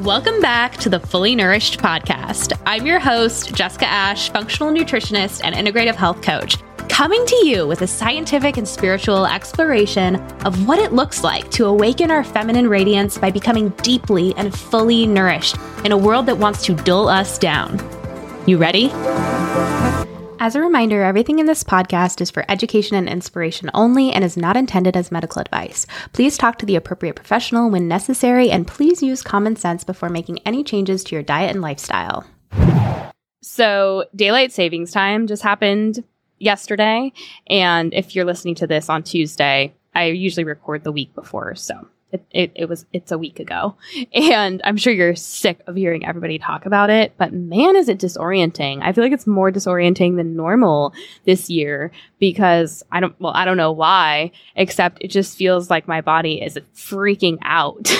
Welcome back to the Fully Nourished podcast. I'm your host, Jessica Ash, functional nutritionist and integrative health coach, coming to you with a scientific and spiritual exploration of what it looks like to awaken our feminine radiance by becoming deeply and fully nourished in a world that wants to dull us down. You ready? As a reminder, everything in this podcast is for education and inspiration only and is not intended as medical advice. Please talk to the appropriate professional when necessary and please use common sense before making any changes to your diet and lifestyle. So, daylight savings time just happened yesterday. And if you're listening to this on Tuesday, I usually record the week before. So, it, it, it, was it's a week ago. And i'm sure you're sick of hearing everybody talk about it but man is it disorienting. I feel like it's more disorienting than normal this year because i don't well i don't know why except it just feels like my body is freaking out.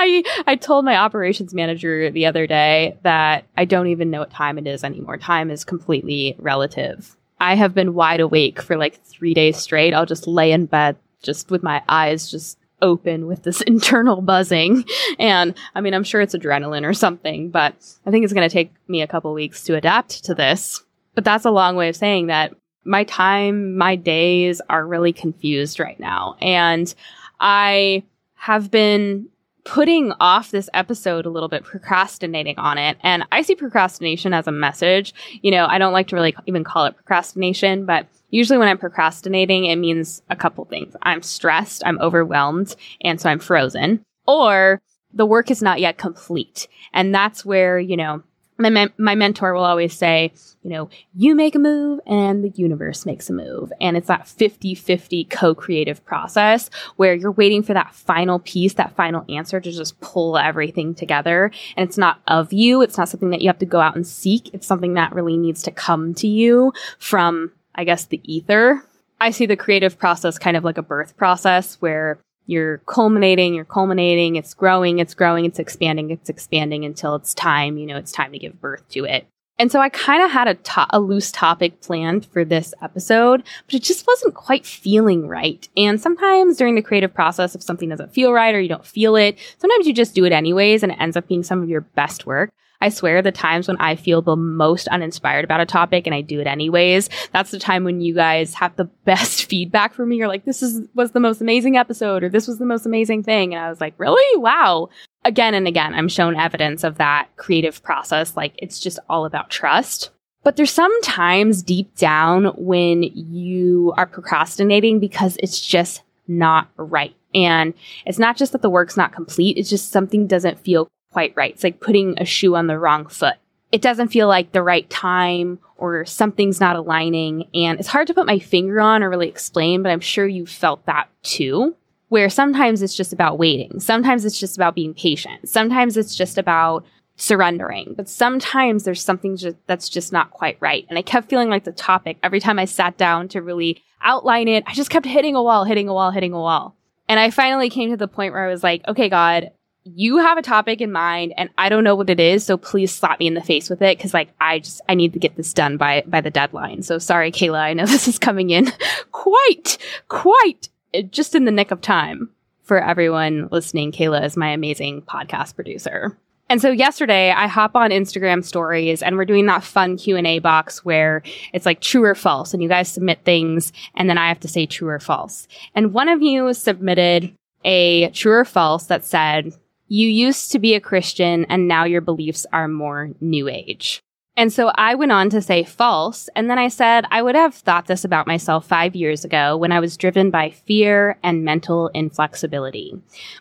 I i told my operations manager the other day that i don't even know what time it is anymore. Time is completely relative. I have been wide awake for like three days straight. I'll just lay in bed just with my eyes just open with this internal buzzing. And I mean, I'm sure it's adrenaline or something, but I think it's going to take me a couple weeks to adapt to this. But that's a long way of saying that my time, my days are really confused right now. And I have been putting off this episode a little bit, procrastinating on it. And I see procrastination as a message. You know, I don't like to really even call it procrastination, but usually when I'm procrastinating, it means a couple things. I'm stressed, I'm overwhelmed, and so I'm frozen. Or the work is not yet complete. And that's where, you know, my, my mentor will always say, you know, you make a move and the universe makes a move. And it's that 50 50 co creative process where you're waiting for that final piece, that final answer to just pull everything together. And it's not of you. It's not something that you have to go out and seek. It's something that really needs to come to you from, I guess, the ether. I see the creative process kind of like a birth process where you're culminating, you're culminating, it's growing, it's growing, it's expanding, it's expanding until it's time, you know, it's time to give birth to it. And so I kind of had a, to- a loose topic planned for this episode, but it just wasn't quite feeling right. And sometimes during the creative process, if something doesn't feel right or you don't feel it, sometimes you just do it anyways and it ends up being some of your best work. I swear the times when I feel the most uninspired about a topic and I do it anyways, that's the time when you guys have the best feedback for me. You're like, this is, was the most amazing episode or this was the most amazing thing. And I was like, really? Wow. Again and again, I'm shown evidence of that creative process. Like it's just all about trust. But there's some times deep down when you are procrastinating because it's just not right. And it's not just that the work's not complete. It's just something doesn't feel quite right. It's like putting a shoe on the wrong foot. It doesn't feel like the right time or something's not aligning. And it's hard to put my finger on or really explain, but I'm sure you felt that too. Where sometimes it's just about waiting. Sometimes it's just about being patient. Sometimes it's just about surrendering. But sometimes there's something just, that's just not quite right. And I kept feeling like the topic every time I sat down to really outline it. I just kept hitting a wall, hitting a wall, hitting a wall. And I finally came to the point where I was like, okay, God, you have a topic in mind and I don't know what it is, so please slap me in the face with it because like I just I need to get this done by by the deadline. So sorry, Kayla, I know this is coming in quite quite uh, just in the nick of time for everyone listening. Kayla is my amazing podcast producer. And so yesterday I hop on Instagram stories and we're doing that fun Q&A box where it's like true or false and you guys submit things and then I have to say true or false. And one of you submitted a true or false that said you used to be a Christian and now your beliefs are more new age. And so I went on to say false. And then I said I would have thought this about myself five years ago when I was driven by fear and mental inflexibility.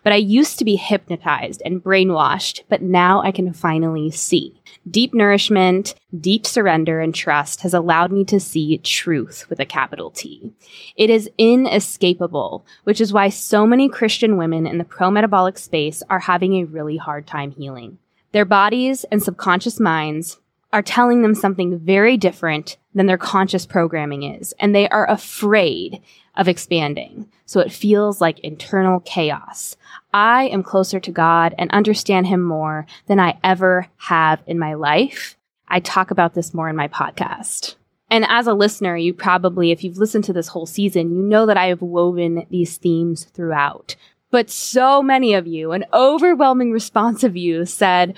But I used to be hypnotized and brainwashed, but now I can finally see. Deep nourishment, deep surrender, and trust has allowed me to see truth with a capital T. It is inescapable, which is why so many Christian women in the pro metabolic space are having a really hard time healing. Their bodies and subconscious minds are telling them something very different than their conscious programming is, and they are afraid of expanding. So it feels like internal chaos. I am closer to God and understand Him more than I ever have in my life. I talk about this more in my podcast. And as a listener, you probably, if you've listened to this whole season, you know that I have woven these themes throughout. But so many of you, an overwhelming response of you said,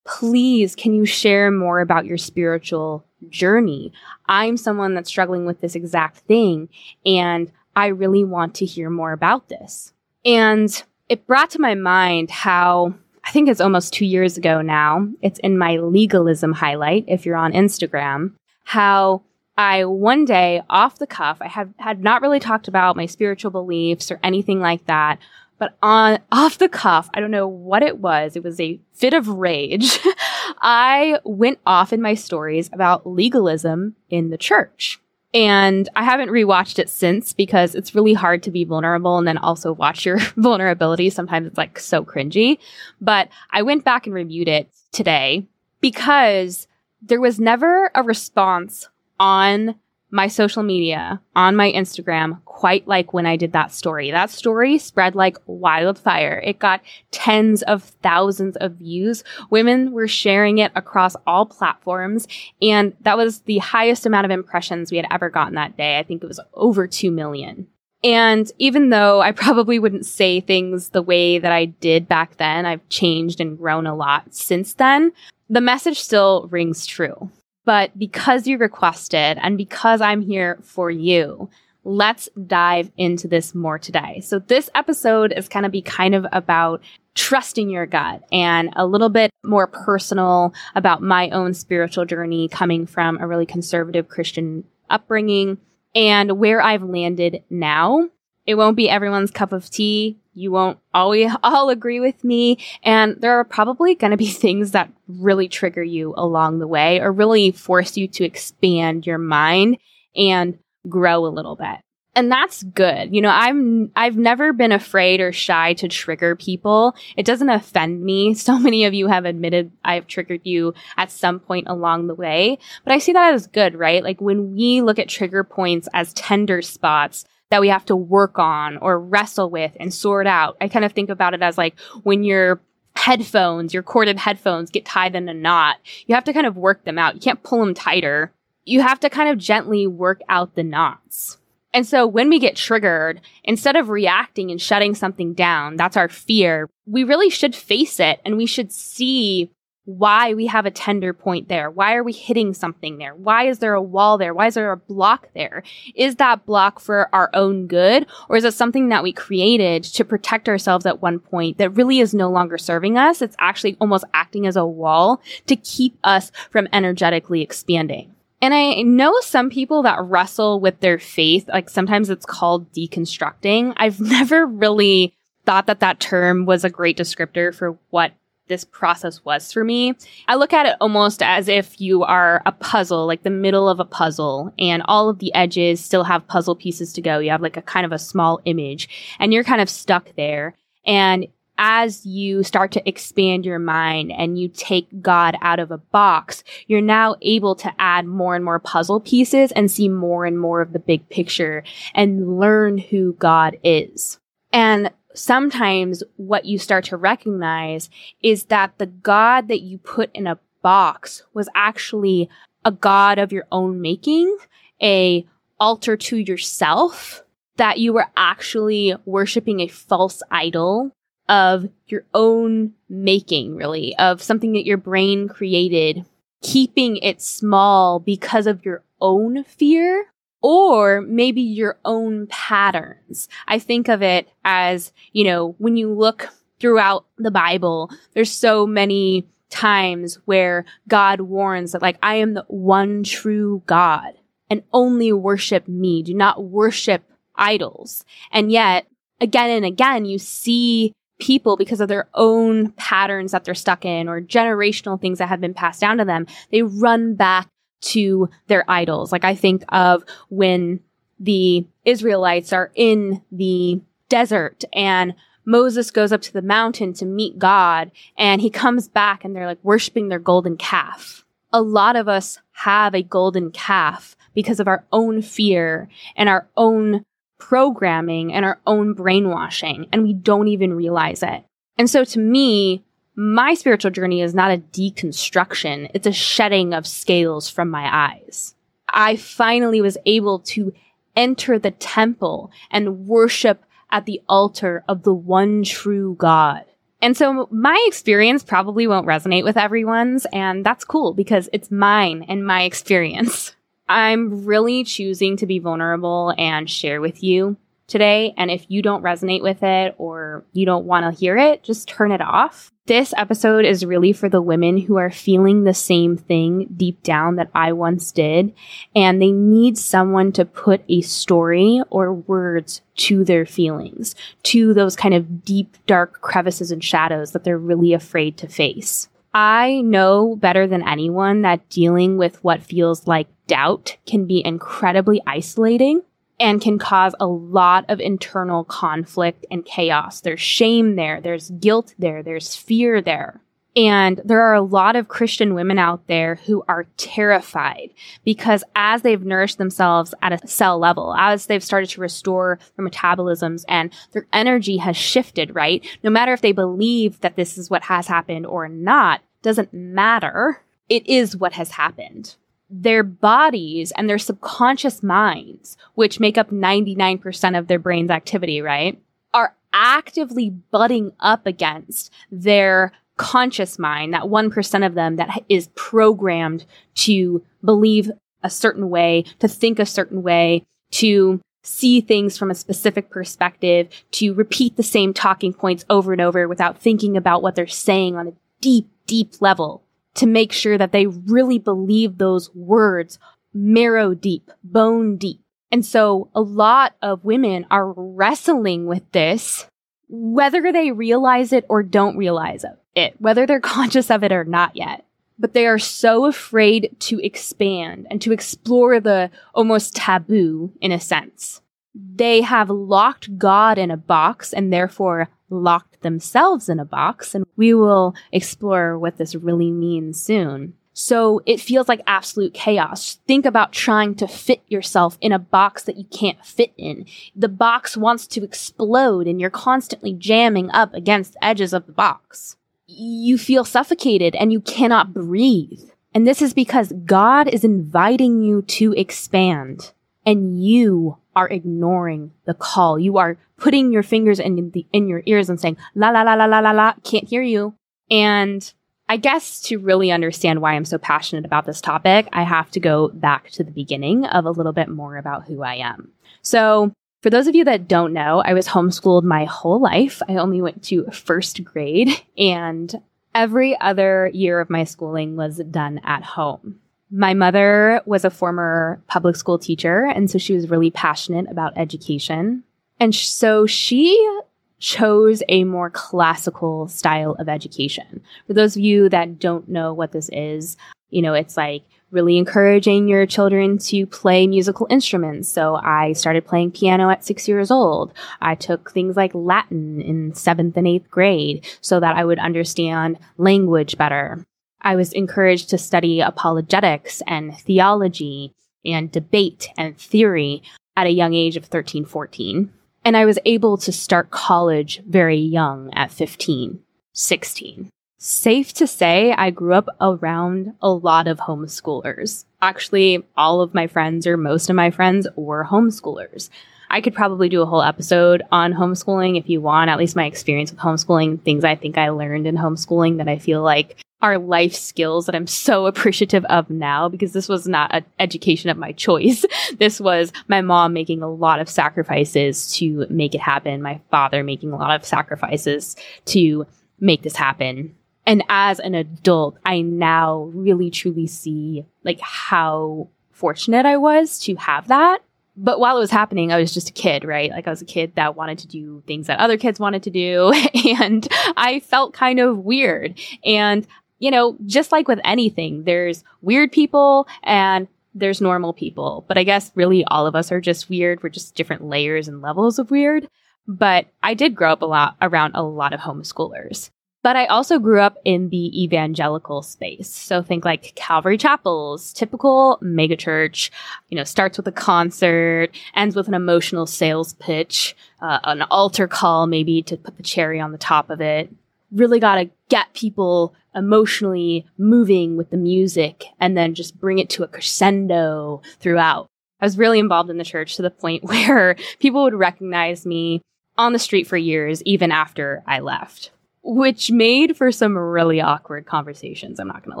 please, can you share more about your spiritual journey? I'm someone that's struggling with this exact thing and I really want to hear more about this. And it brought to my mind how I think it's almost two years ago now. It's in my legalism highlight if you're on Instagram, how I one day off the cuff, I have had not really talked about my spiritual beliefs or anything like that, but on off the cuff, I don't know what it was. It was a fit of rage. I went off in my stories about legalism in the church. And I haven't rewatched it since because it's really hard to be vulnerable and then also watch your vulnerability. Sometimes it's like so cringy. But I went back and reviewed it today because there was never a response on my social media, on my Instagram, quite like when I did that story. That story spread like wildfire. It got tens of thousands of views. Women were sharing it across all platforms. And that was the highest amount of impressions we had ever gotten that day. I think it was over 2 million. And even though I probably wouldn't say things the way that I did back then, I've changed and grown a lot since then. The message still rings true. But because you requested and because I'm here for you, let's dive into this more today. So this episode is going to be kind of about trusting your gut and a little bit more personal about my own spiritual journey coming from a really conservative Christian upbringing and where I've landed now. It won't be everyone's cup of tea. You won't always all agree with me. And there are probably going to be things that really trigger you along the way or really force you to expand your mind and grow a little bit. And that's good. You know, I'm, I've never been afraid or shy to trigger people. It doesn't offend me. So many of you have admitted I've triggered you at some point along the way, but I see that as good, right? Like when we look at trigger points as tender spots, that we have to work on or wrestle with and sort out. I kind of think about it as like when your headphones, your corded headphones get tied in a knot, you have to kind of work them out. You can't pull them tighter. You have to kind of gently work out the knots. And so when we get triggered, instead of reacting and shutting something down, that's our fear, we really should face it and we should see why we have a tender point there. Why are we hitting something there? Why is there a wall there? Why is there a block there? Is that block for our own good? Or is it something that we created to protect ourselves at one point that really is no longer serving us? It's actually almost acting as a wall to keep us from energetically expanding. And I know some people that wrestle with their faith, like sometimes it's called deconstructing. I've never really thought that that term was a great descriptor for what this process was for me. I look at it almost as if you are a puzzle, like the middle of a puzzle, and all of the edges still have puzzle pieces to go. You have like a kind of a small image, and you're kind of stuck there. And as you start to expand your mind and you take God out of a box, you're now able to add more and more puzzle pieces and see more and more of the big picture and learn who God is. And sometimes what you start to recognize is that the God that you put in a box was actually a God of your own making, a altar to yourself, that you were actually worshiping a false idol of your own making, really, of something that your brain created, keeping it small because of your own fear or maybe your own patterns. I think of it as, you know, when you look throughout the Bible, there's so many times where God warns that like, I am the one true God and only worship me. Do not worship idols. And yet again and again, you see people because of their own patterns that they're stuck in or generational things that have been passed down to them. They run back to their idols. Like I think of when the Israelites are in the desert and Moses goes up to the mountain to meet God and he comes back and they're like worshiping their golden calf. A lot of us have a golden calf because of our own fear and our own programming and our own brainwashing and we don't even realize it. And so to me, my spiritual journey is not a deconstruction. It's a shedding of scales from my eyes. I finally was able to enter the temple and worship at the altar of the one true God. And so my experience probably won't resonate with everyone's, and that's cool because it's mine and my experience. I'm really choosing to be vulnerable and share with you today. And if you don't resonate with it or you don't want to hear it, just turn it off. This episode is really for the women who are feeling the same thing deep down that I once did, and they need someone to put a story or words to their feelings, to those kind of deep, dark crevices and shadows that they're really afraid to face. I know better than anyone that dealing with what feels like doubt can be incredibly isolating and can cause a lot of internal conflict and chaos. There's shame there, there's guilt there, there's fear there. And there are a lot of Christian women out there who are terrified because as they've nourished themselves at a cell level, as they've started to restore their metabolisms and their energy has shifted, right? No matter if they believe that this is what has happened or not, doesn't matter. It is what has happened their bodies and their subconscious minds, which make up 99% of their brain's activity, right, are actively butting up against their conscious mind, that 1% of them that is programmed to believe a certain way, to think a certain way, to see things from a specific perspective, to repeat the same talking points over and over without thinking about what they're saying on a deep, deep level to make sure that they really believe those words marrow deep, bone deep. And so a lot of women are wrestling with this, whether they realize it or don't realize it, whether they're conscious of it or not yet. But they are so afraid to expand and to explore the almost taboo in a sense. They have locked God in a box and therefore locked themselves in a box. And we will explore what this really means soon. So it feels like absolute chaos. Think about trying to fit yourself in a box that you can't fit in. The box wants to explode and you're constantly jamming up against the edges of the box. You feel suffocated and you cannot breathe. And this is because God is inviting you to expand and you are ignoring the call. You are putting your fingers in the, in your ears and saying, la, la, la, la, la, la, la, can't hear you. And I guess to really understand why I'm so passionate about this topic, I have to go back to the beginning of a little bit more about who I am. So for those of you that don't know, I was homeschooled my whole life. I only went to first grade and every other year of my schooling was done at home. My mother was a former public school teacher, and so she was really passionate about education. And so she chose a more classical style of education. For those of you that don't know what this is, you know, it's like really encouraging your children to play musical instruments. So I started playing piano at six years old. I took things like Latin in seventh and eighth grade so that I would understand language better. I was encouraged to study apologetics and theology and debate and theory at a young age of 13, 14. And I was able to start college very young at 15, 16. Safe to say, I grew up around a lot of homeschoolers. Actually, all of my friends or most of my friends were homeschoolers. I could probably do a whole episode on homeschooling if you want, at least my experience with homeschooling, things I think I learned in homeschooling that I feel like are life skills that I'm so appreciative of now because this was not an education of my choice. this was my mom making a lot of sacrifices to make it happen, my father making a lot of sacrifices to make this happen. And as an adult, I now really truly see like how fortunate I was to have that. But while it was happening, I was just a kid, right? Like I was a kid that wanted to do things that other kids wanted to do. And I felt kind of weird. And you know, just like with anything, there's weird people and there's normal people. But I guess really all of us are just weird. We're just different layers and levels of weird. But I did grow up a lot around a lot of homeschoolers. But I also grew up in the evangelical space. So think like Calvary chapels, typical megachurch, you know, starts with a concert, ends with an emotional sales pitch, uh, an altar call maybe to put the cherry on the top of it. Really got to get people emotionally moving with the music and then just bring it to a crescendo throughout. I was really involved in the church to the point where people would recognize me on the street for years, even after I left, which made for some really awkward conversations. I'm not going to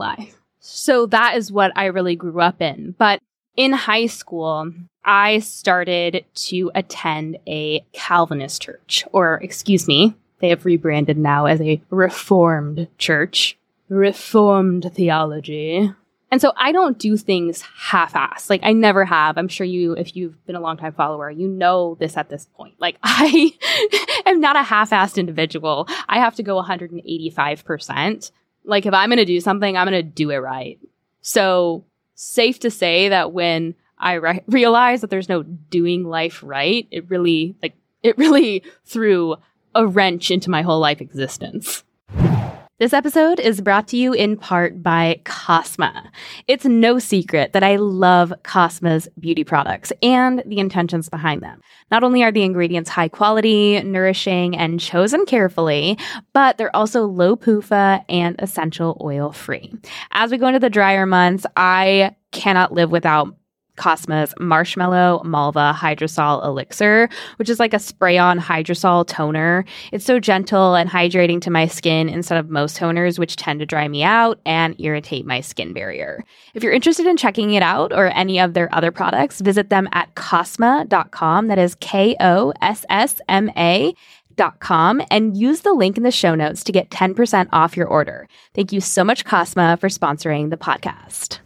lie. So that is what I really grew up in. But in high school, I started to attend a Calvinist church, or excuse me, they have rebranded now as a Reformed church. Reformed theology. And so I don't do things half assed. Like I never have. I'm sure you, if you've been a long time follower, you know this at this point. Like I am not a half assed individual. I have to go 185%. Like if I'm going to do something, I'm going to do it right. So safe to say that when I re- realized that there's no doing life right, it really, like, it really threw a wrench into my whole life existence. This episode is brought to you in part by Kossma. It's no secret that I love Kossma's beauty products and the intentions behind them. Not only are the ingredients high quality, nourishing, and chosen carefully, but they're also low PUFA and essential oil free. As we go into the drier months, I cannot live without Kossma's Marshmallow Malva Hydrosol Elixir, which is like a spray on hydrosol toner. It's so gentle and hydrating to my skin instead of most toners, which tend to dry me out and irritate my skin barrier. If you're interested in checking it out or any of their other products, visit them at Kossma.com. That is K O S S M A. Dot com and use the link in the show notes to get 10% off your order. Thank you so much, Kossma, for sponsoring the podcast.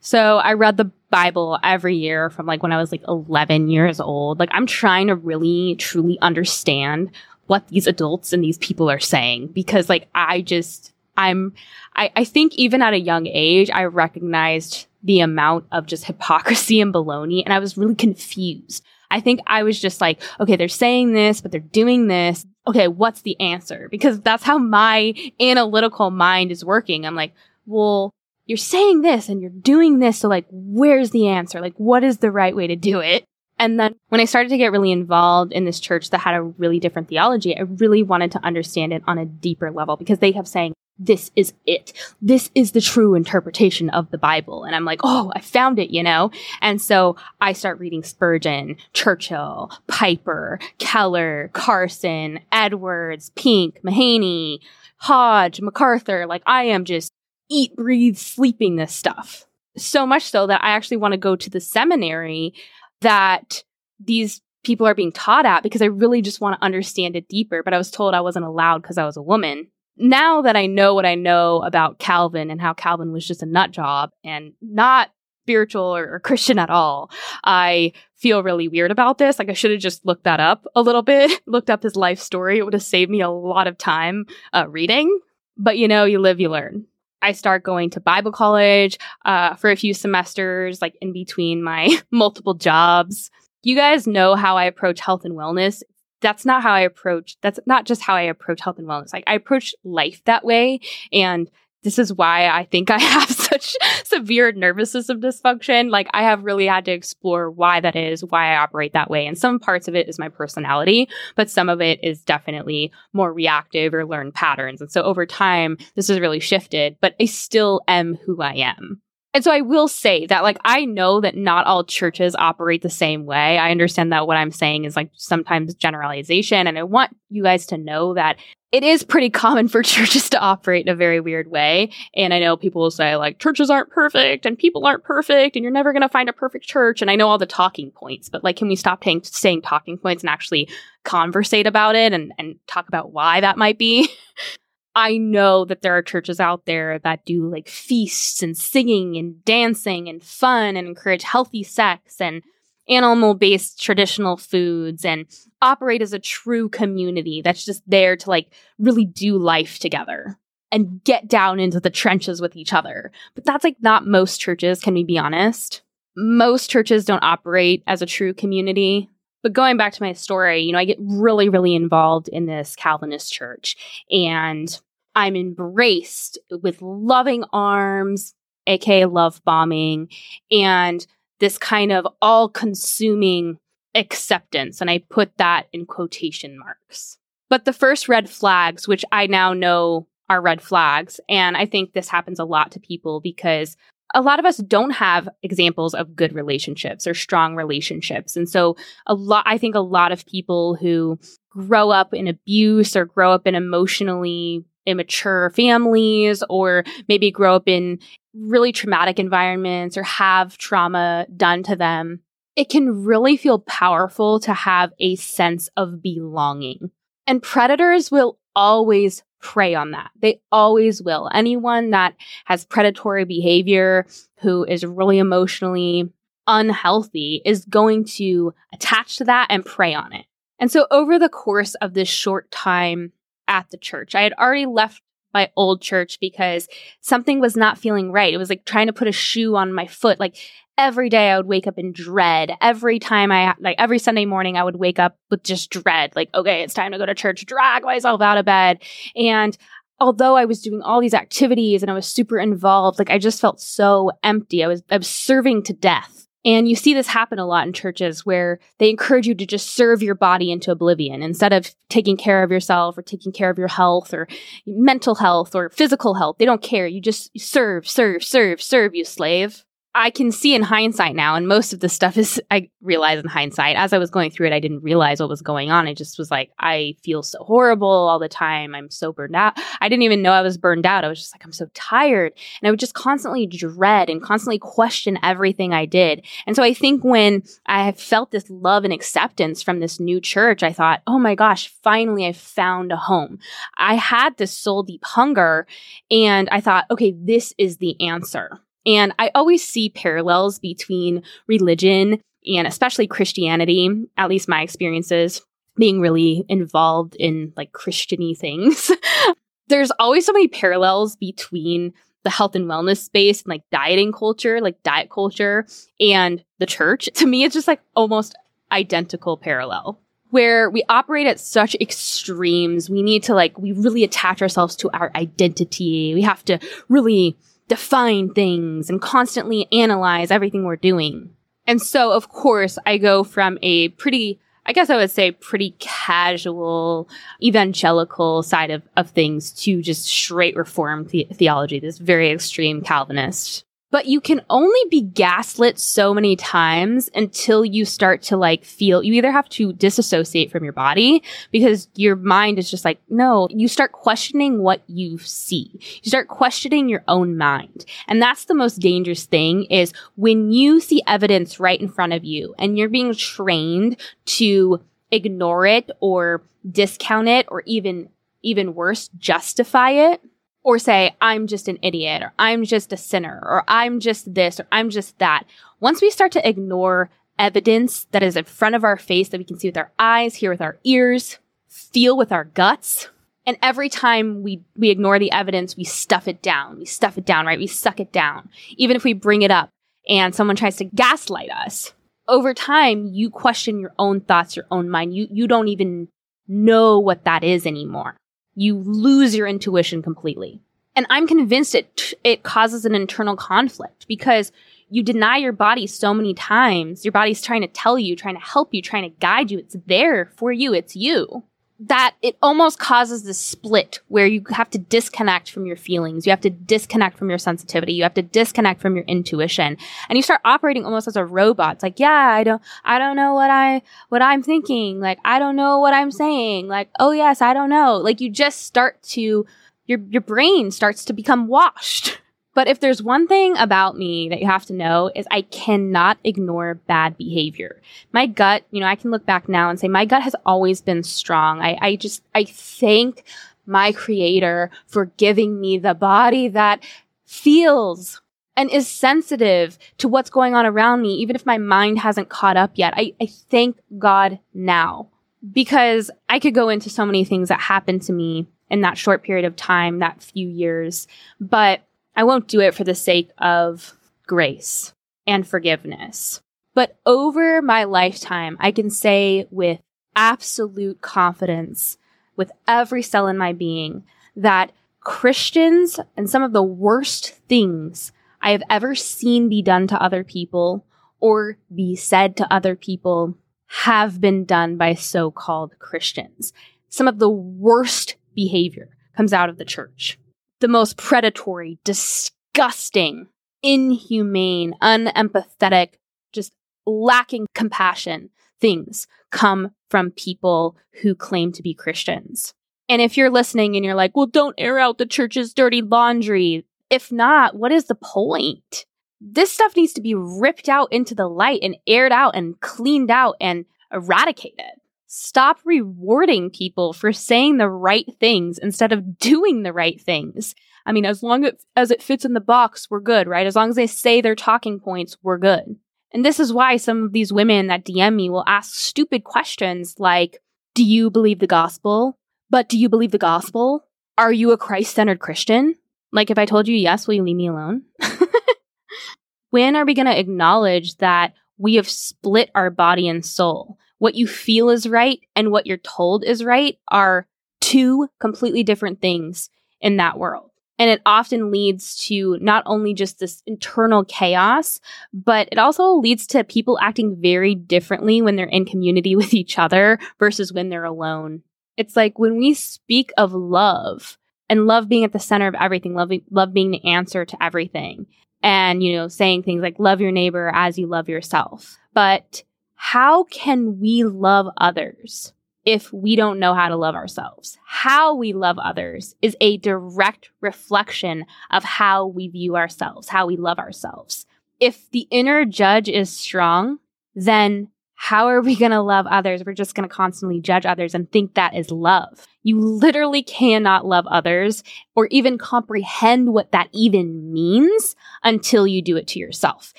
So I read the Bible every year from like when I was like 11 years old. Like I'm trying to really truly understand what these adults and these people are saying because like I just I'm I, I think even at a young age I recognized the amount of just hypocrisy and baloney and I was really confused. I think I was just like, okay, they're saying this, but they're doing this. Okay, what's the answer? Because that's how my analytical mind is working. I'm like, well, you're saying this and you're doing this. So like, where's the answer? Like, what is the right way to do it? And then when I started to get really involved in this church that had a really different theology, I really wanted to understand it on a deeper level because they kept saying, this is it. This is the true interpretation of the Bible. And I'm like, oh, I found it, you know? And so I start reading Spurgeon, Churchill, Piper, Keller, Carson, Edwards, Pink, Mahaney, Hodge, MacArthur. Like I am just eat, breathe, sleeping this stuff. So much so that I actually want to go to the seminary that these people are being taught at because I really just want to understand it deeper. But I was told I wasn't allowed because I was a woman. Now that I know what I know about Calvin and how Calvin was just a nut job and not spiritual or, or Christian at all, I feel really weird about this. Like I should have just looked that up a little bit, looked up his life story. It would have saved me a lot of time uh, reading. But you know, you live, you learn. I start going to Bible college uh, for a few semesters, like in between my multiple jobs. You guys know how I approach health and wellness. That's not how I approach, that's not just how I approach health and wellness. Like I approach life that way. And this is why I think I have such severe nervous system dysfunction. Like I have really had to explore why that is, why I operate that way. And some parts of it is my personality, but some of it is definitely more reactive or learned patterns. And so over time, this has really shifted, but I still am who I am. And so I will say that, like, I know that not all churches operate the same way. I understand that what I'm saying is like sometimes generalization. And I want you guys to know that it is pretty common for churches to operate in a very weird way. And I know people will say, like, churches aren't perfect and people aren't perfect and you're never going to find a perfect church. And I know all the talking points, but like, can we stop t- saying talking points and actually conversate about it and, and talk about why that might be? I know that there are churches out there that do like feasts and singing and dancing and fun and encourage healthy sex and animal based traditional foods and operate as a true community that's just there to like really do life together and get down into the trenches with each other. But that's like not most churches, can we be honest? Most churches don't operate as a true community. But going back to my story, you know, I get really, really involved in this Calvinist church and I'm embraced with loving arms, aka love bombing, and this kind of all consuming acceptance. And I put that in quotation marks. But the first red flags, which I now know are red flags, and I think this happens a lot to people because a lot of us don't have examples of good relationships or strong relationships. And so a lot I think a lot of people who grow up in abuse or grow up in emotionally immature families or maybe grow up in really traumatic environments or have trauma done to them, it can really feel powerful to have a sense of belonging. And predators will always prey on that. They always will. Anyone that has predatory behavior, who is really emotionally unhealthy, is going to attach to that and prey on it. And so over the course of this short time at the church, I had already left my old church because something was not feeling right. It was like trying to put a shoe on my foot. Like every day I would wake up in dread. Every time I, like every Sunday morning, I would wake up with just dread. Like, okay, it's time to go to church, drag myself out of bed. And although I was doing all these activities and I was super involved, like I just felt so empty. I was, I was serving to death. And you see this happen a lot in churches where they encourage you to just serve your body into oblivion instead of taking care of yourself or taking care of your health or mental health or physical health. They don't care. You just serve, serve, serve, serve, you slave. I can see in hindsight now, and most of the stuff is, I realize in hindsight. As I was going through it, I didn't realize what was going on. I just was like, I feel so horrible all the time. I'm so burned out. I didn't even know I was burned out. I was just like, I'm so tired. And I would just constantly dread and constantly question everything I did. And so I think when I felt this love and acceptance from this new church, I thought, oh my gosh, finally I found a home. I had this soul deep hunger and I thought, okay, this is the answer. And I always see parallels between religion and especially Christianity, at least my experiences being really involved in like Christiany things. There's always so many parallels between the health and wellness space and like dieting culture, like diet culture and the church. To me, it's just like almost identical parallel where we operate at such extremes. We need to like, we really attach ourselves to our identity. We have to really define things and constantly analyze everything we're doing. And so, of course, I go from a pretty, I guess I would say pretty casual evangelical side of, of things to just straight reform the- theology, this very extreme Calvinist but you can only be gaslit so many times until you start to like feel you either have to disassociate from your body because your mind is just like no you start questioning what you see. You start questioning your own mind. And that's the most dangerous thing is when you see evidence right in front of you and you're being trained to ignore it or discount it or even even worse justify it or say, I'm just an idiot, or I'm just a sinner, or I'm just this, or I'm just that. Once we start to ignore evidence that is in front of our face that we can see with our eyes, hear with our ears, feel with our guts, and every time we, we ignore the evidence, we stuff it down. We stuff it down, right? We suck it down. Even if we bring it up and someone tries to gaslight us, over time, you question your own thoughts, your own mind. You, you don't even know what that is anymore you lose your intuition completely. And I'm convinced it, it causes an internal conflict because you deny your body so many times. Your body's trying to tell you, trying to help you, trying to guide you. It's there for you. It's you that it almost causes this split where you have to disconnect from your feelings. You have to disconnect from your sensitivity. You have to disconnect from your intuition and you start operating almost as a robot. It's like, yeah, I don't, I don't know what I, what I'm thinking. Like, I don't know what I'm saying. Like, oh yes, I don't know. Like you just start to, your, your brain starts to become washed. But if there's one thing about me that you have to know is I cannot ignore bad behavior. My gut, you know, I can look back now and say my gut has always been strong. I, I just, I thank my creator for giving me the body that feels and is sensitive to what's going on around me, even if my mind hasn't caught up yet. I, I thank God now because I could go into so many things that happened to me in that short period of time, that few years, but I won't do it for the sake of grace and forgiveness. But over my lifetime, I can say with absolute confidence, with every cell in my being, that Christians and some of the worst things I have ever seen be done to other people or be said to other people have been done by so called Christians. Some of the worst behavior comes out of the church the most predatory, disgusting, inhumane, unempathetic, just lacking compassion things come from people who claim to be Christians. And if you're listening and you're like, well, don't air out the church's dirty laundry. If not, what is the point? This stuff needs to be ripped out into the light and aired out and cleaned out and eradicated. Stop rewarding people for saying the right things instead of doing the right things. I mean, as long as it fits in the box, we're good, right? As long as they say their talking points, we're good. And this is why some of these women that DM me will ask stupid questions like, do you believe the gospel? But do you believe the gospel? Are you a Christ centered Christian? Like, if I told you yes, will you leave me alone? when are we going to acknowledge that we have split our body and soul? What you feel is right and what you're told is right are two completely different things in that world. And it often leads to not only just this internal chaos, but it also leads to people acting very differently when they're in community with each other versus when they're alone. It's like when we speak of love and love being at the center of everything, love, love being the answer to everything, and, you know, saying things like love your neighbor as you love yourself. But how can we love others if we don't know how to love ourselves. How we love others is a direct reflection of how we view ourselves, how we love ourselves. If the inner judge is strong, then how are we going to love others? We're just going to constantly judge others and think that is love. You literally cannot love others or even comprehend what that even means until you do it to yourself,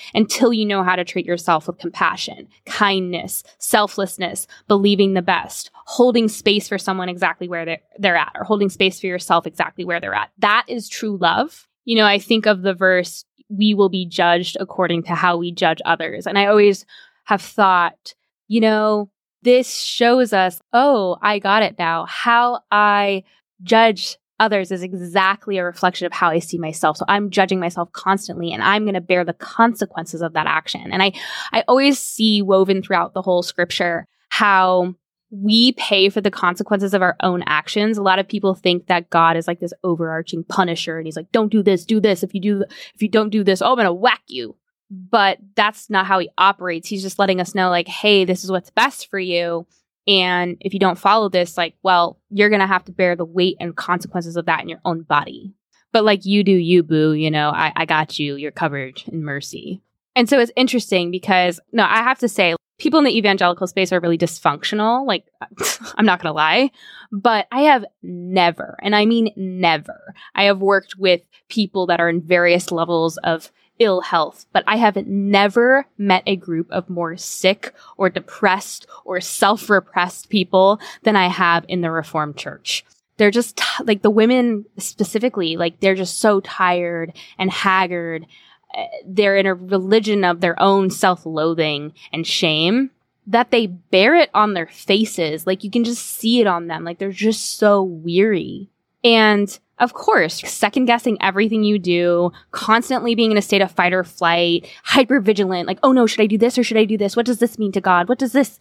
until you know how to treat yourself with compassion, kindness, selflessness, believing the best, holding space for someone exactly where they're, they're at, or holding space for yourself exactly where they're at. That is true love. You know, I think of the verse, we will be judged according to how we judge others. And I always have thought, you know, this shows us, oh, I got it now. How I judge others is exactly a reflection of how I see myself. So I'm judging myself constantly and I'm going to bear the consequences of that action. And I, I always see woven throughout the whole scripture how we pay for the consequences of our own actions. A lot of people think that God is like this overarching punisher and he's like, don't do this, do this. If you do, if you don't do this, oh, I'm going to whack you but that's not how he operates. He's just letting us know, like, hey, this is what's best for you. And if you don't follow this, like, well, you're going to have to bear the weight and consequences of that in your own body. But like, you do you, boo, you know, I, I got you. You're covered in mercy. And so it's interesting because, no, I have to say, people in the evangelical space are really dysfunctional. Like, I'm not going to lie, but I have never, and I mean never, I have worked with people that are in various levels of ill health, but I have never met a group of more sick or depressed or self repressed people than I have in the Reformed Church. They're just t- like the women specifically, like they're just so tired and haggard. Eh, they're in a religion of their own self loathing and shame that they bear it on their faces. Like you can just see it on them. Like they're just so weary. And of course, second guessing everything you do, constantly being in a state of fight or flight, hyper vigilant, like, oh no, should I do this or should I do this? What does this mean to God? What does this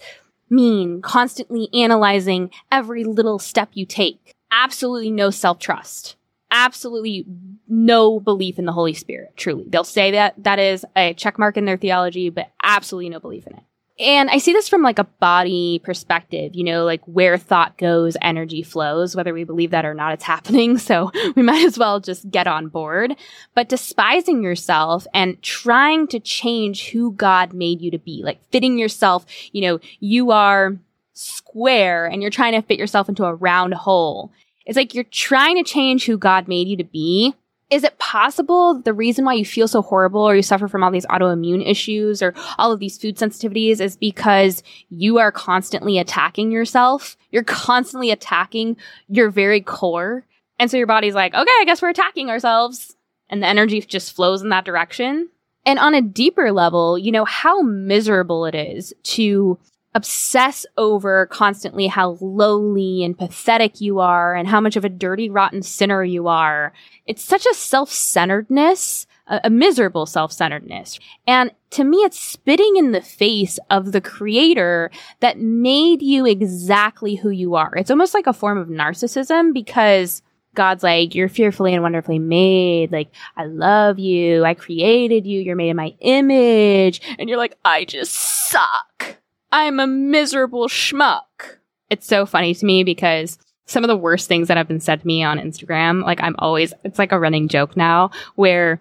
mean? Constantly analyzing every little step you take. Absolutely no self trust. Absolutely no belief in the Holy Spirit, truly. They'll say that that is a check mark in their theology, but absolutely no belief in it. And I see this from like a body perspective, you know, like where thought goes, energy flows, whether we believe that or not, it's happening. So we might as well just get on board. But despising yourself and trying to change who God made you to be, like fitting yourself, you know, you are square and you're trying to fit yourself into a round hole. It's like you're trying to change who God made you to be is it possible the reason why you feel so horrible or you suffer from all these autoimmune issues or all of these food sensitivities is because you are constantly attacking yourself? You're constantly attacking your very core. And so your body's like, okay, I guess we're attacking ourselves. And the energy just flows in that direction. And on a deeper level, you know, how miserable it is to obsess over constantly how lowly and pathetic you are and how much of a dirty, rotten sinner you are. It's such a self-centeredness, a, a miserable self-centeredness. And to me, it's spitting in the face of the creator that made you exactly who you are. It's almost like a form of narcissism because God's like, you're fearfully and wonderfully made. Like, I love you. I created you. You're made in my image. And you're like, I just suck. I'm a miserable schmuck. It's so funny to me because some of the worst things that have been said to me on Instagram, like I'm always, it's like a running joke now where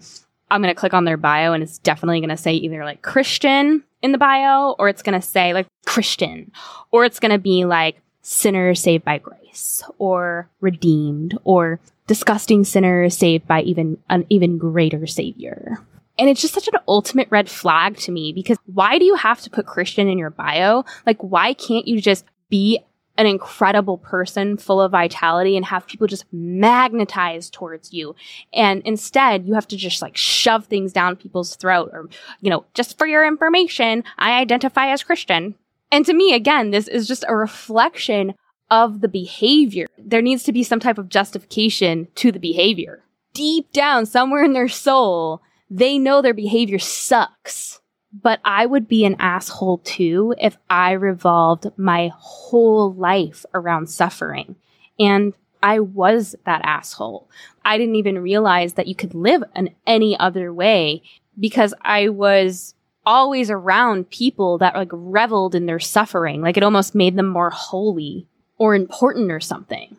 I'm going to click on their bio and it's definitely going to say either like Christian in the bio or it's going to say like Christian or it's going to be like sinner saved by grace or redeemed or disgusting sinner saved by even an even greater savior. And it's just such an ultimate red flag to me because why do you have to put Christian in your bio? Like, why can't you just be an incredible person full of vitality and have people just magnetize towards you. And instead, you have to just like shove things down people's throat or, you know, just for your information, I identify as Christian. And to me, again, this is just a reflection of the behavior. There needs to be some type of justification to the behavior. Deep down, somewhere in their soul, they know their behavior sucks but I would be an asshole too if I revolved my whole life around suffering. And I was that asshole. I didn't even realize that you could live in any other way because I was always around people that like reveled in their suffering. Like it almost made them more holy or important or something.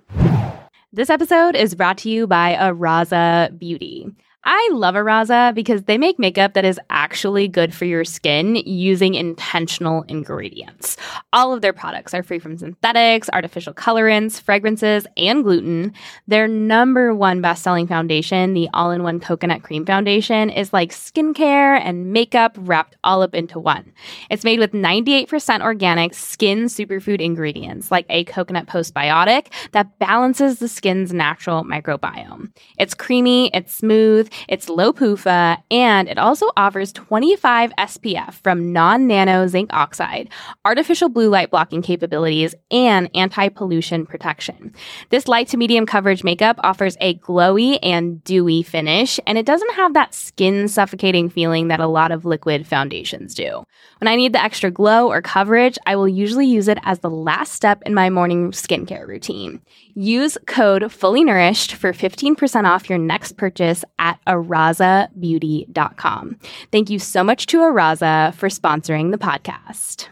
This episode is brought to you by Araza Beauty. I love Araza because they make makeup that is actually good for your skin using intentional ingredients. All of their products are free from synthetics, artificial colorants, fragrances, and gluten. Their number one best selling foundation, the all in one coconut cream foundation, is like skincare and makeup wrapped all up into one. It's made with 98% organic skin superfood ingredients like a coconut postbiotic that balances the skin's natural microbiome. It's creamy, it's smooth, it's low PUFA, and it also offers 25 SPF from non nano zinc oxide, artificial blue light blocking capabilities, and anti pollution protection. This light to medium coverage makeup offers a glowy and dewy finish, and it doesn't have that skin suffocating feeling that a lot of liquid foundations do. When I need the extra glow or coverage, I will usually use it as the last step in my morning skincare routine. Use code Fully Nourished for 15% off your next purchase at arazabeauty.com. Thank you so much to Araza for sponsoring the podcast.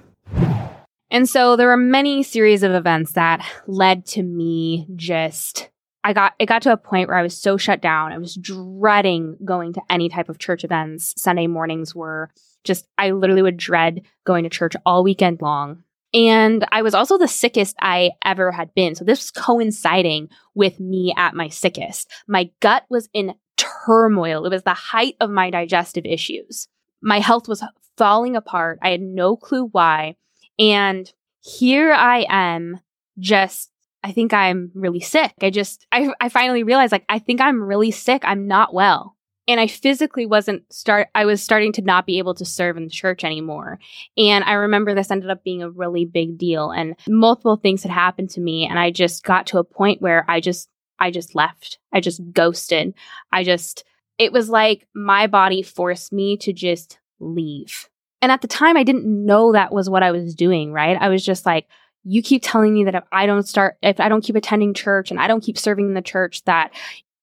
And so there were many series of events that led to me just I got it got to a point where I was so shut down. I was dreading going to any type of church events. Sunday mornings were just I literally would dread going to church all weekend long. And I was also the sickest I ever had been. So this was coinciding with me at my sickest. My gut was in turmoil. It was the height of my digestive issues. My health was falling apart. I had no clue why. And here I am just I think I'm really sick. I just I I finally realized like I think I'm really sick. I'm not well and I physically wasn't start I was starting to not be able to serve in the church anymore. And I remember this ended up being a really big deal and multiple things had happened to me and I just got to a point where I just I just left. I just ghosted. I just it was like my body forced me to just leave. And at the time I didn't know that was what I was doing, right? I was just like you keep telling me that if I don't start, if I don't keep attending church and I don't keep serving in the church, that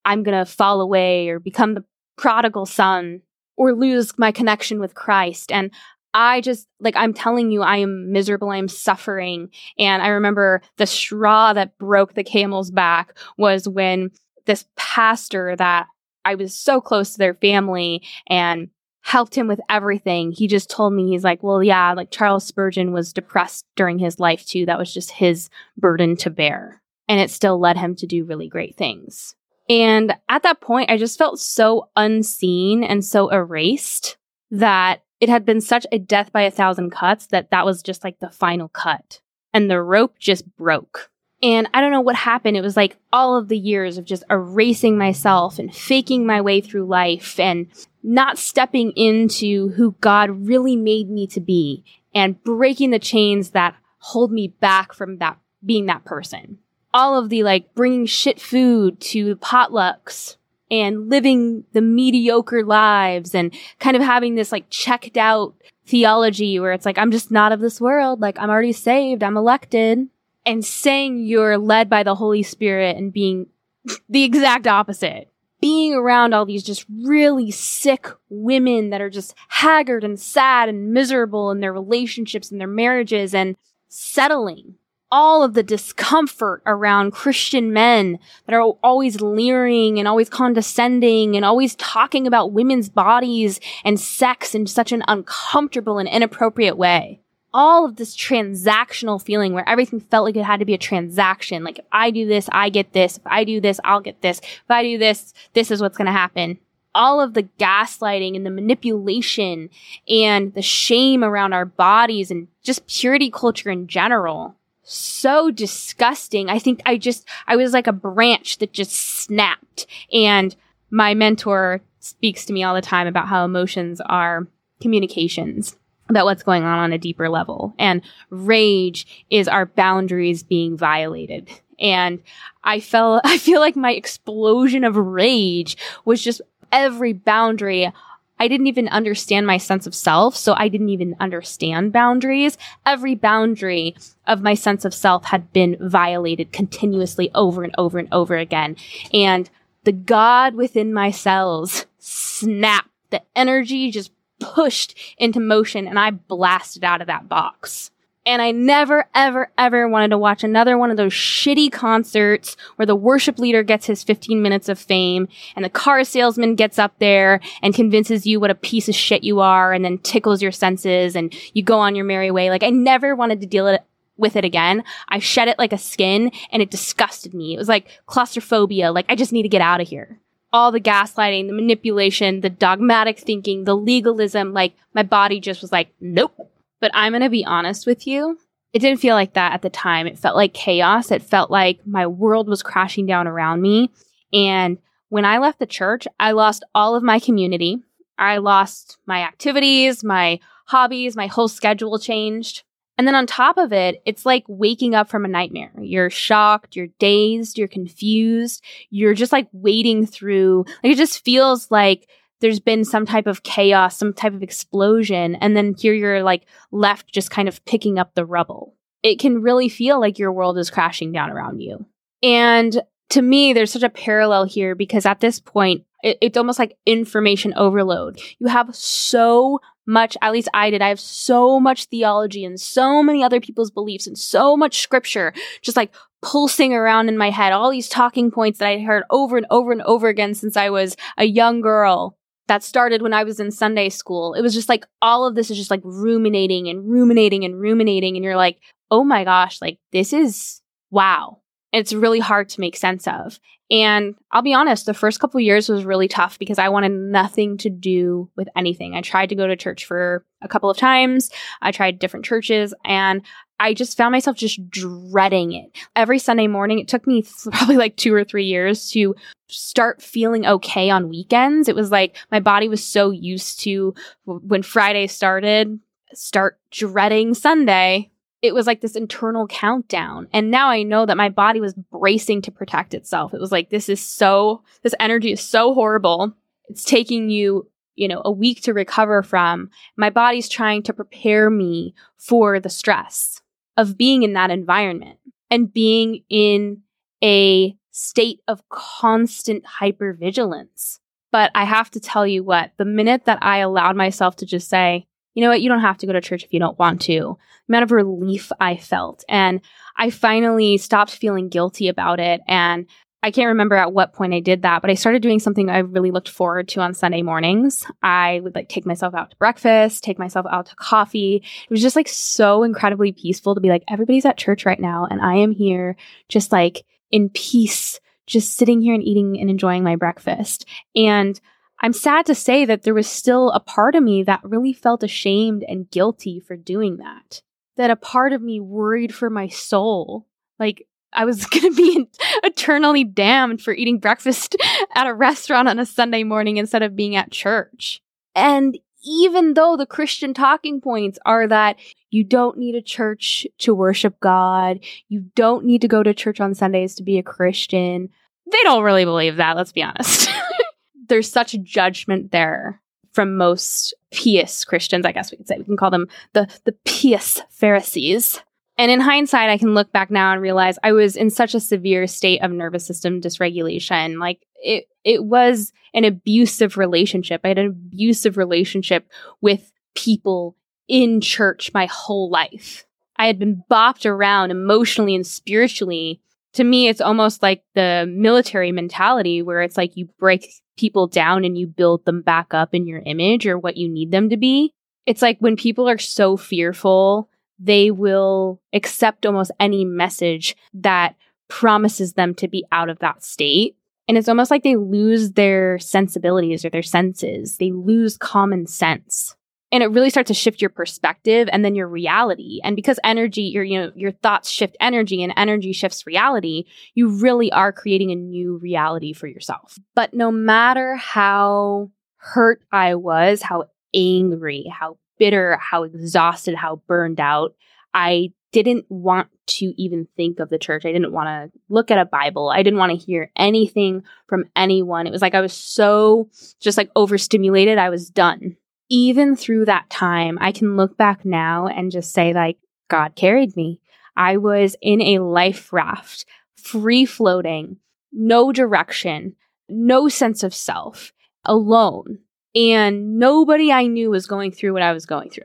I'm going to fall away or become the prodigal son or lose my connection with Christ. And I just, like, I'm telling you, I am miserable. I am suffering. And I remember the straw that broke the camel's back was when this pastor that I was so close to their family and helped him with everything. He just told me, he's like, well, yeah, like Charles Spurgeon was depressed during his life too. That was just his burden to bear. And it still led him to do really great things. And at that point, I just felt so unseen and so erased that it had been such a death by a thousand cuts that that was just like the final cut. And the rope just broke. And I don't know what happened. It was like all of the years of just erasing myself and faking my way through life and not stepping into who God really made me to be and breaking the chains that hold me back from that being that person all of the like bringing shit food to potlucks and living the mediocre lives and kind of having this like checked out theology where it's like, I'm just not of this world. Like I'm already saved. I'm elected and saying you're led by the Holy Spirit and being the exact opposite. Being around all these just really sick women that are just haggard and sad and miserable in their relationships and their marriages and settling all of the discomfort around Christian men that are always leering and always condescending and always talking about women's bodies and sex in such an uncomfortable and inappropriate way. All of this transactional feeling where everything felt like it had to be a transaction. Like, if I do this, I get this. If I do this, I'll get this. If I do this, this is what's going to happen. All of the gaslighting and the manipulation and the shame around our bodies and just purity culture in general so disgusting. I think I just, I was like a branch that just snapped. And my mentor speaks to me all the time about how emotions are communications about what's going on on a deeper level. And rage is our boundaries being violated. And I felt, I feel like my explosion of rage was just every boundary I didn't even understand my sense of self, so I didn't even understand boundaries. Every boundary of my sense of self had been violated continuously over and over and over again. And the God within my cells snapped. The energy just pushed into motion and I blasted out of that box. And I never, ever, ever wanted to watch another one of those shitty concerts where the worship leader gets his 15 minutes of fame and the car salesman gets up there and convinces you what a piece of shit you are and then tickles your senses and you go on your merry way. Like I never wanted to deal it with it again. I shed it like a skin and it disgusted me. It was like claustrophobia. Like I just need to get out of here all the gaslighting, the manipulation, the dogmatic thinking, the legalism, like my body just was like, nope, but I'm going to be honest with you. It didn't feel like that at the time. It felt like chaos. It felt like my world was crashing down around me. And when I left the church, I lost all of my community. I lost my activities, my hobbies, my whole schedule changed. And then on top of it, it's like waking up from a nightmare. You're shocked, you're dazed, you're confused, you're just like wading through, like it just feels like there's been some type of chaos, some type of explosion, and then here you're like left just kind of picking up the rubble. It can really feel like your world is crashing down around you. And to me, there's such a parallel here because at this point, it, it's almost like information overload. You have so much, at least I did, I have so much theology and so many other people's beliefs and so much scripture just like pulsing around in my head, all these talking points that I heard over and over and over again since I was a young girl that started when I was in Sunday school. It was just like all of this is just like ruminating and ruminating and ruminating. And you're like, oh my gosh, like this is wow. It's really hard to make sense of. And I'll be honest, the first couple years was really tough because I wanted nothing to do with anything. I tried to go to church for a couple of times. I tried different churches and I just found myself just dreading it. Every Sunday morning, it took me probably like two or three years to start feeling okay on weekends. It was like my body was so used to when Friday started, start dreading Sunday. It was like this internal countdown. And now I know that my body was bracing to protect itself. It was like, this is so, this energy is so horrible. It's taking you you know, a week to recover from. My body's trying to prepare me for the stress of being in that environment and being in a state of constant hypervigilance. But I have to tell you what, the minute that I allowed myself to just say, you know what, you don't have to go to church if you don't want to, the amount of relief I felt. And I finally stopped feeling guilty about it. And I can't remember at what point I did that, but I started doing something I really looked forward to on Sunday mornings. I would like take myself out to breakfast, take myself out to coffee. It was just like so incredibly peaceful to be like, everybody's at church right now, and I am here just like in peace, just sitting here and eating and enjoying my breakfast. And I'm sad to say that there was still a part of me that really felt ashamed and guilty for doing that. That a part of me worried for my soul. Like, I was going to be eternally damned for eating breakfast at a restaurant on a Sunday morning instead of being at church. And even though the Christian talking points are that you don't need a church to worship God, you don't need to go to church on Sundays to be a Christian, they don't really believe that, let's be honest. There's such judgment there from most pious Christians, I guess we could say. We can call them the, the pious Pharisees And in hindsight, I can look back now and realize I was in such a severe state of nervous system dysregulation. Like it, it was an abusive relationship. I had an abusive relationship with people in church my whole life. I had been bopped around emotionally and spiritually. To me, it's almost like the military mentality where it's like you break people down and you build them back up in your image or what you need them to be. It's like when people are so fearful they will accept almost any message that promises them to be out of that state. And it's almost like they lose their sensibilities or their senses. They lose common sense. And it really starts to shift your perspective and then your reality. And because energy, your, you know, your thoughts shift energy and energy shifts reality, you really are creating a new reality for yourself. But no matter how hurt I was, how angry, how bitter, how exhausted, how burned out. I didn't want to even think of the church. I didn't want to look at a Bible. I didn't want to hear anything from anyone. It was like I was so just like overstimulated. I was done. Even through that time, I can look back now and just say, like, God carried me. I was in a life raft, free floating, no direction, no sense of self, alone and nobody I knew was going through what I was going through.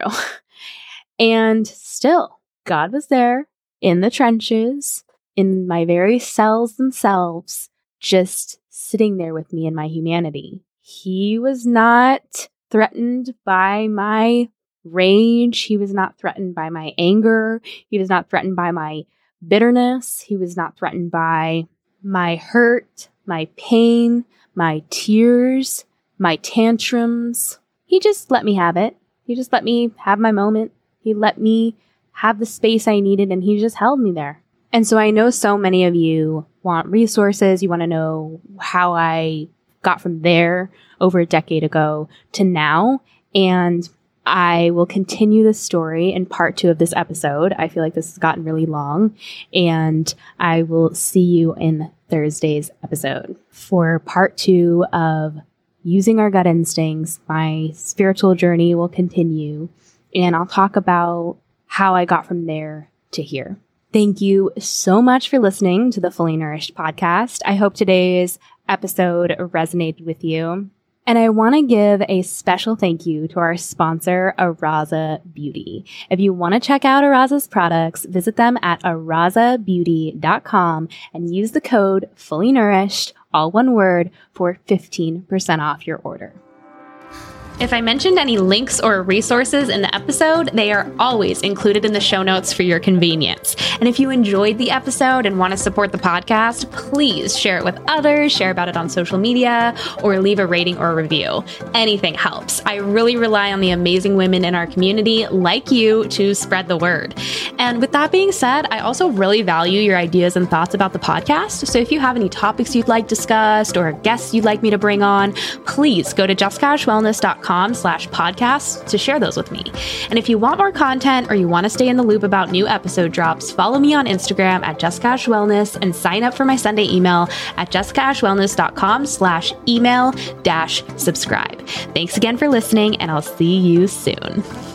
and still, God was there in the trenches, in my very cells themselves, just sitting there with me in my humanity. He was not threatened by my rage. He was not threatened by my anger. He was not threatened by my bitterness. He was not threatened by my hurt, my pain, my tears my tantrums. He just let me have it. He just let me have my moment. He let me have the space I needed and he just held me there. And so I know so many of you want resources. You want to know how I got from there over a decade ago to now. And I will continue the story in part two of this episode. I feel like this has gotten really long, and I will see you in Thursday's episode for part two of using our gut instincts. My spiritual journey will continue, and I'll talk about how I got from there to here. Thank you so much for listening to the Fully Nourished podcast. I hope today's episode resonated with you. And I want to give a special thank you to our sponsor, Araza Beauty. If you want to check out Araza's products, visit them at arazabeauty.com and use the code Fully Nourished all one word, for 15% off your order. If I mentioned any links or resources in the episode, they are always included in the show notes for your convenience. And if you enjoyed the episode and want to support the podcast, please share it with others, share about it on social media, or leave a rating or review. Anything helps. I really rely on the amazing women in our community, like you, to spread the word. And with that being said, I also really value your ideas and thoughts about the podcast. So if you have any topics you'd like discussed or guests you'd like me to bring on, please go to jessicaashwellness.com com slash podcasts to share those with me. And if you want more content or you want to stay in the loop about new episode drops, follow me on Instagram at Jessica Ash Wellness and sign up for my Sunday email at jessicaashwellness.com slash email dash subscribe. Thanks again for listening and I'll see you soon.